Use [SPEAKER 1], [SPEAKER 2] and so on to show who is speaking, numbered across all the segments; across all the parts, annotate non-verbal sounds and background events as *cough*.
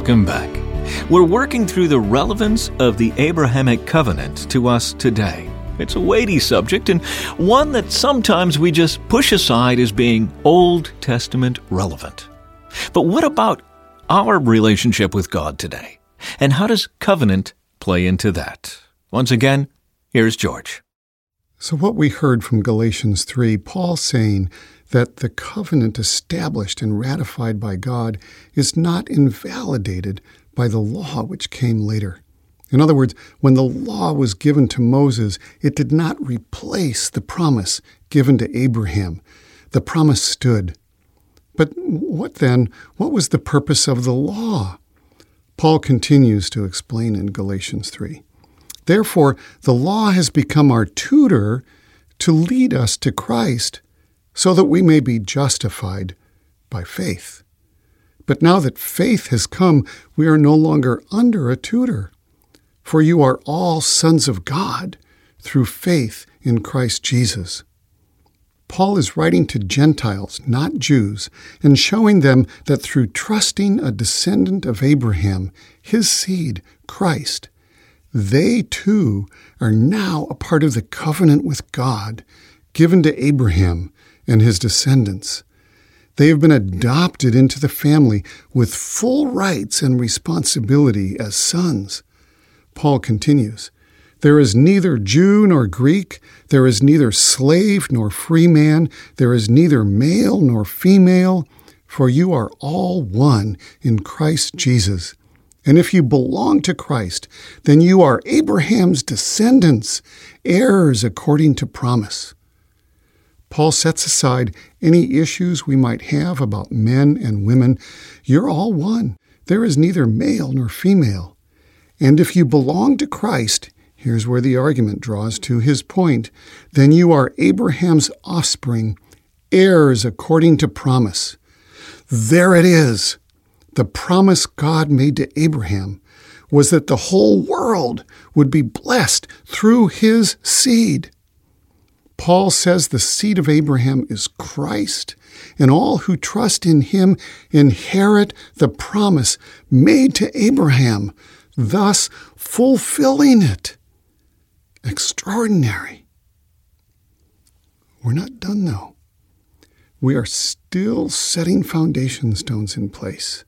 [SPEAKER 1] Welcome back. We're working through the relevance of the Abrahamic covenant to us today. It's a weighty subject and one that sometimes we just push aside as being Old Testament relevant. But what about our relationship with God today? And how does covenant play into that? Once again, here's George.
[SPEAKER 2] So, what we heard from Galatians 3, Paul saying that the covenant established and ratified by God is not invalidated by the law which came later. In other words, when the law was given to Moses, it did not replace the promise given to Abraham. The promise stood. But what then? What was the purpose of the law? Paul continues to explain in Galatians 3. Therefore, the law has become our tutor to lead us to Christ so that we may be justified by faith. But now that faith has come, we are no longer under a tutor. For you are all sons of God through faith in Christ Jesus. Paul is writing to Gentiles, not Jews, and showing them that through trusting a descendant of Abraham, his seed, Christ, they too are now a part of the covenant with God given to Abraham and his descendants. They have been adopted into the family with full rights and responsibility as sons. Paul continues There is neither Jew nor Greek, there is neither slave nor free man, there is neither male nor female, for you are all one in Christ Jesus. And if you belong to Christ, then you are Abraham's descendants, heirs according to promise. Paul sets aside any issues we might have about men and women. You're all one. There is neither male nor female. And if you belong to Christ, here's where the argument draws to his point, then you are Abraham's offspring, heirs according to promise. There it is. The promise God made to Abraham was that the whole world would be blessed through his seed. Paul says the seed of Abraham is Christ, and all who trust in him inherit the promise made to Abraham, thus fulfilling it. Extraordinary. We're not done though. We are still setting foundation stones in place.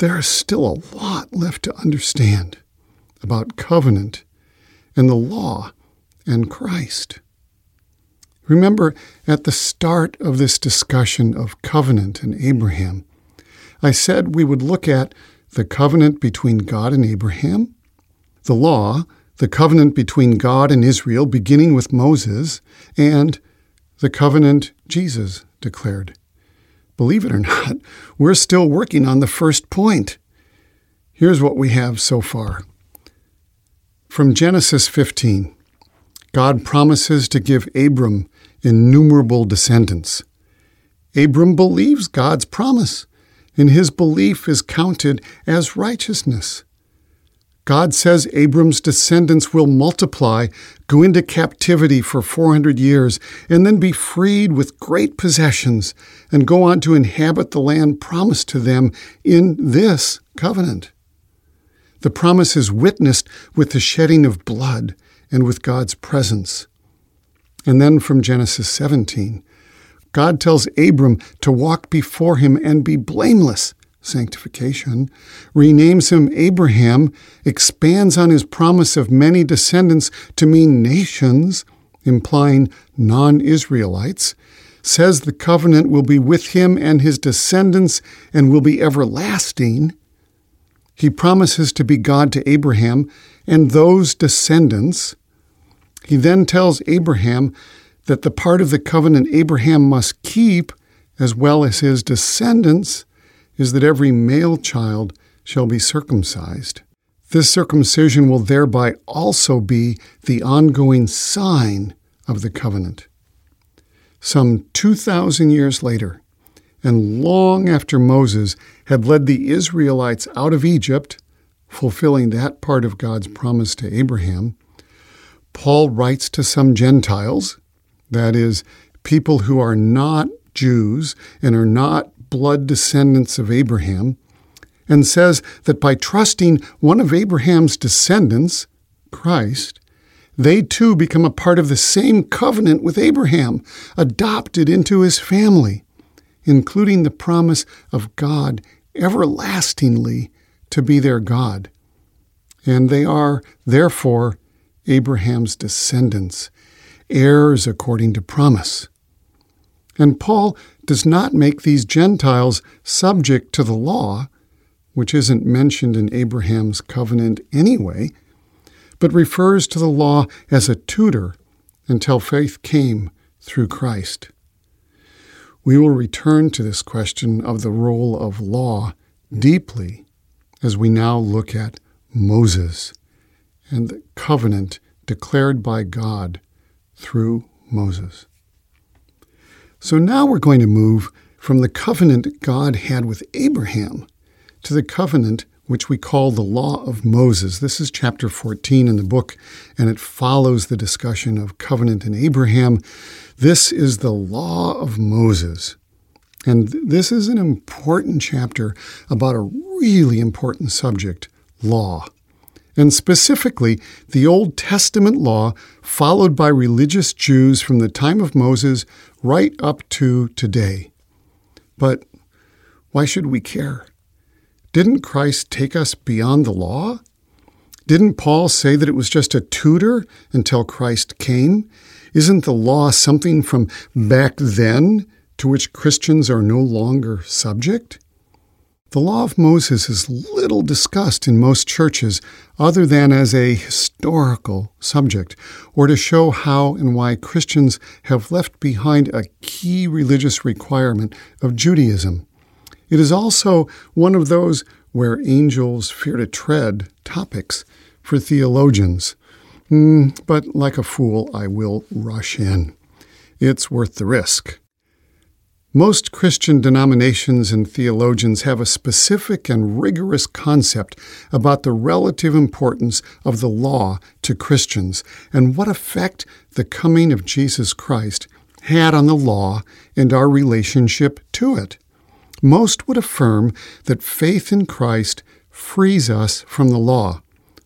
[SPEAKER 2] There is still a lot left to understand about covenant and the law and Christ. Remember, at the start of this discussion of covenant and Abraham, I said we would look at the covenant between God and Abraham, the law, the covenant between God and Israel, beginning with Moses, and the covenant Jesus declared. Believe it or not, *laughs* we're still working on the first point. Here's what we have so far. From Genesis 15, God promises to give Abram innumerable descendants. Abram believes God's promise, and his belief is counted as righteousness. God says Abram's descendants will multiply, go into captivity for 400 years, and then be freed with great possessions and go on to inhabit the land promised to them in this covenant. The promise is witnessed with the shedding of blood and with God's presence. And then from Genesis 17, God tells Abram to walk before him and be blameless, sanctification, renames him Abraham, expands on his promise of many descendants to mean nations, implying non Israelites, says the covenant will be with him and his descendants and will be everlasting. He promises to be God to Abraham and those descendants, he then tells Abraham that the part of the covenant Abraham must keep, as well as his descendants, is that every male child shall be circumcised. This circumcision will thereby also be the ongoing sign of the covenant. Some 2,000 years later, and long after Moses had led the Israelites out of Egypt, fulfilling that part of God's promise to Abraham, Paul writes to some Gentiles, that is, people who are not Jews and are not blood descendants of Abraham, and says that by trusting one of Abraham's descendants, Christ, they too become a part of the same covenant with Abraham, adopted into his family, including the promise of God everlastingly to be their God. And they are, therefore, Abraham's descendants, heirs according to promise. And Paul does not make these Gentiles subject to the law, which isn't mentioned in Abraham's covenant anyway, but refers to the law as a tutor until faith came through Christ. We will return to this question of the role of law deeply as we now look at Moses and the covenant declared by God through Moses. So now we're going to move from the covenant God had with Abraham to the covenant which we call the Law of Moses. This is chapter 14 in the book, and it follows the discussion of covenant and Abraham. This is the Law of Moses. And this is an important chapter about a really important subject law and specifically the Old Testament law followed by religious Jews from the time of Moses right up to today. But why should we care? Didn't Christ take us beyond the law? Didn't Paul say that it was just a tutor until Christ came? Isn't the law something from back then to which Christians are no longer subject? The Law of Moses is little discussed in most churches other than as a historical subject, or to show how and why Christians have left behind a key religious requirement of Judaism. It is also one of those where angels fear to tread topics for theologians. Mm, but like a fool, I will rush in. It's worth the risk. Most Christian denominations and theologians have a specific and rigorous concept about the relative importance of the law to Christians and what effect the coming of Jesus Christ had on the law and our relationship to it. Most would affirm that faith in Christ frees us from the law,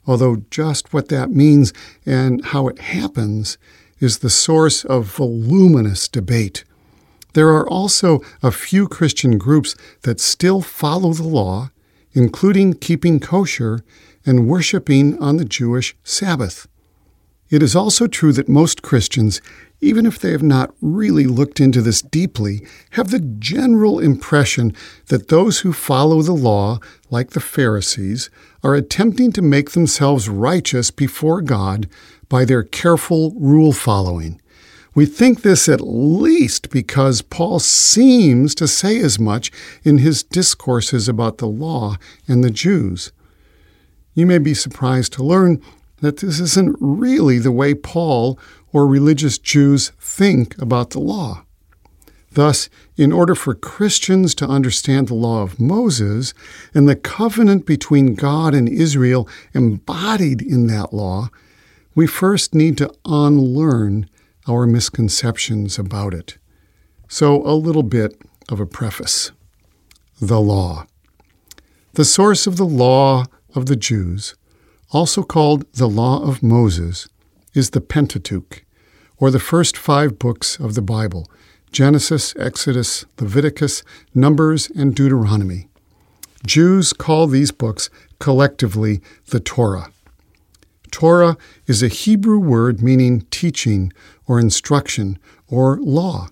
[SPEAKER 2] although just what that means and how it happens is the source of voluminous debate. There are also a few Christian groups that still follow the law, including keeping kosher and worshiping on the Jewish Sabbath. It is also true that most Christians, even if they have not really looked into this deeply, have the general impression that those who follow the law, like the Pharisees, are attempting to make themselves righteous before God by their careful rule following. We think this at least because Paul seems to say as much in his discourses about the law and the Jews. You may be surprised to learn that this isn't really the way Paul or religious Jews think about the law. Thus, in order for Christians to understand the law of Moses and the covenant between God and Israel embodied in that law, we first need to unlearn our misconceptions about it. So, a little bit of a preface The Law. The source of the law of the Jews, also called the Law of Moses, is the Pentateuch, or the first five books of the Bible Genesis, Exodus, Leviticus, Numbers, and Deuteronomy. Jews call these books collectively the Torah. Torah is a Hebrew word meaning teaching or instruction or law.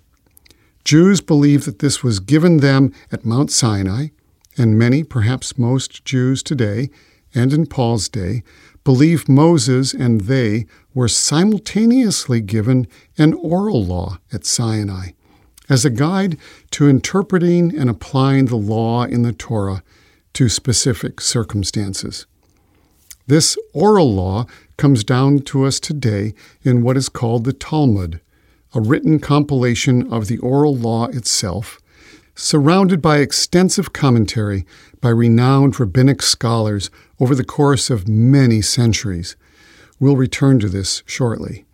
[SPEAKER 2] Jews believe that this was given them at Mount Sinai, and many, perhaps most Jews today, and in Paul's day, believe Moses and they were simultaneously given an oral law at Sinai as a guide to interpreting and applying the law in the Torah to specific circumstances. This oral law comes down to us today in what is called the Talmud, a written compilation of the oral law itself, surrounded by extensive commentary by renowned rabbinic scholars over the course of many centuries. We'll return to this shortly.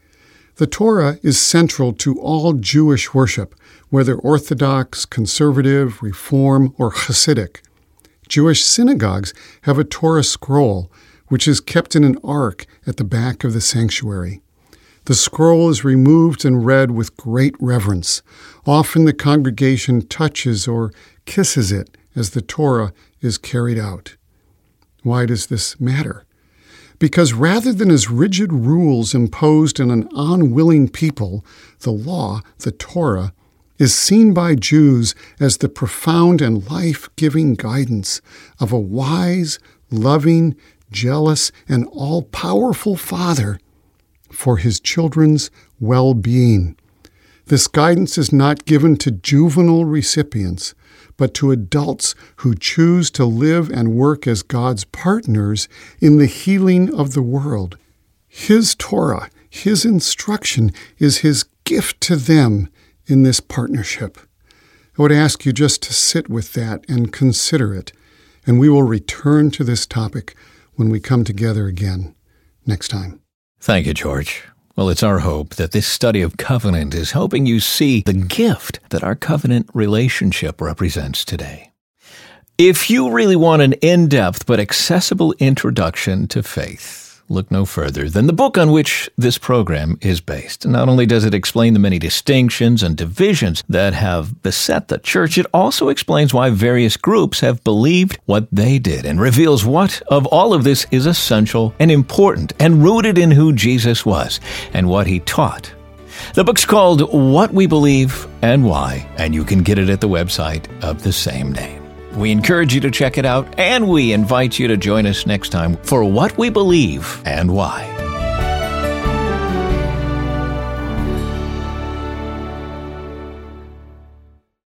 [SPEAKER 2] The Torah is central to all Jewish worship, whether Orthodox, conservative, Reform, or Hasidic. Jewish synagogues have a Torah scroll which is kept in an ark at the back of the sanctuary. The scroll is removed and read with great reverence. Often the congregation touches or kisses it as the Torah is carried out. Why does this matter? Because rather than as rigid rules imposed on an unwilling people, the law, the Torah, is seen by Jews as the profound and life giving guidance of a wise, loving, jealous, and all powerful Father for his children's well being. This guidance is not given to juvenile recipients, but to adults who choose to live and work as God's partners in the healing of the world. His Torah, His instruction, is His gift to them in this partnership. I would ask you just to sit with that and consider it, and we will return to this topic when we come together again next time.
[SPEAKER 1] Thank you, George. Well, it's our hope that this study of covenant is helping you see the gift that our covenant relationship represents today. If you really want an in depth but accessible introduction to faith, look no further than the book on which this program is based. Not only does it explain the many distinctions and divisions that have beset the church, it also explains why various groups have believed what they did and reveals what of all of this is essential and important and rooted in who Jesus was and what he taught. The book's called What We Believe and Why, and you can get it at the website of the same name. We encourage you to check it out, and we invite you to join us next time for What We Believe and Why.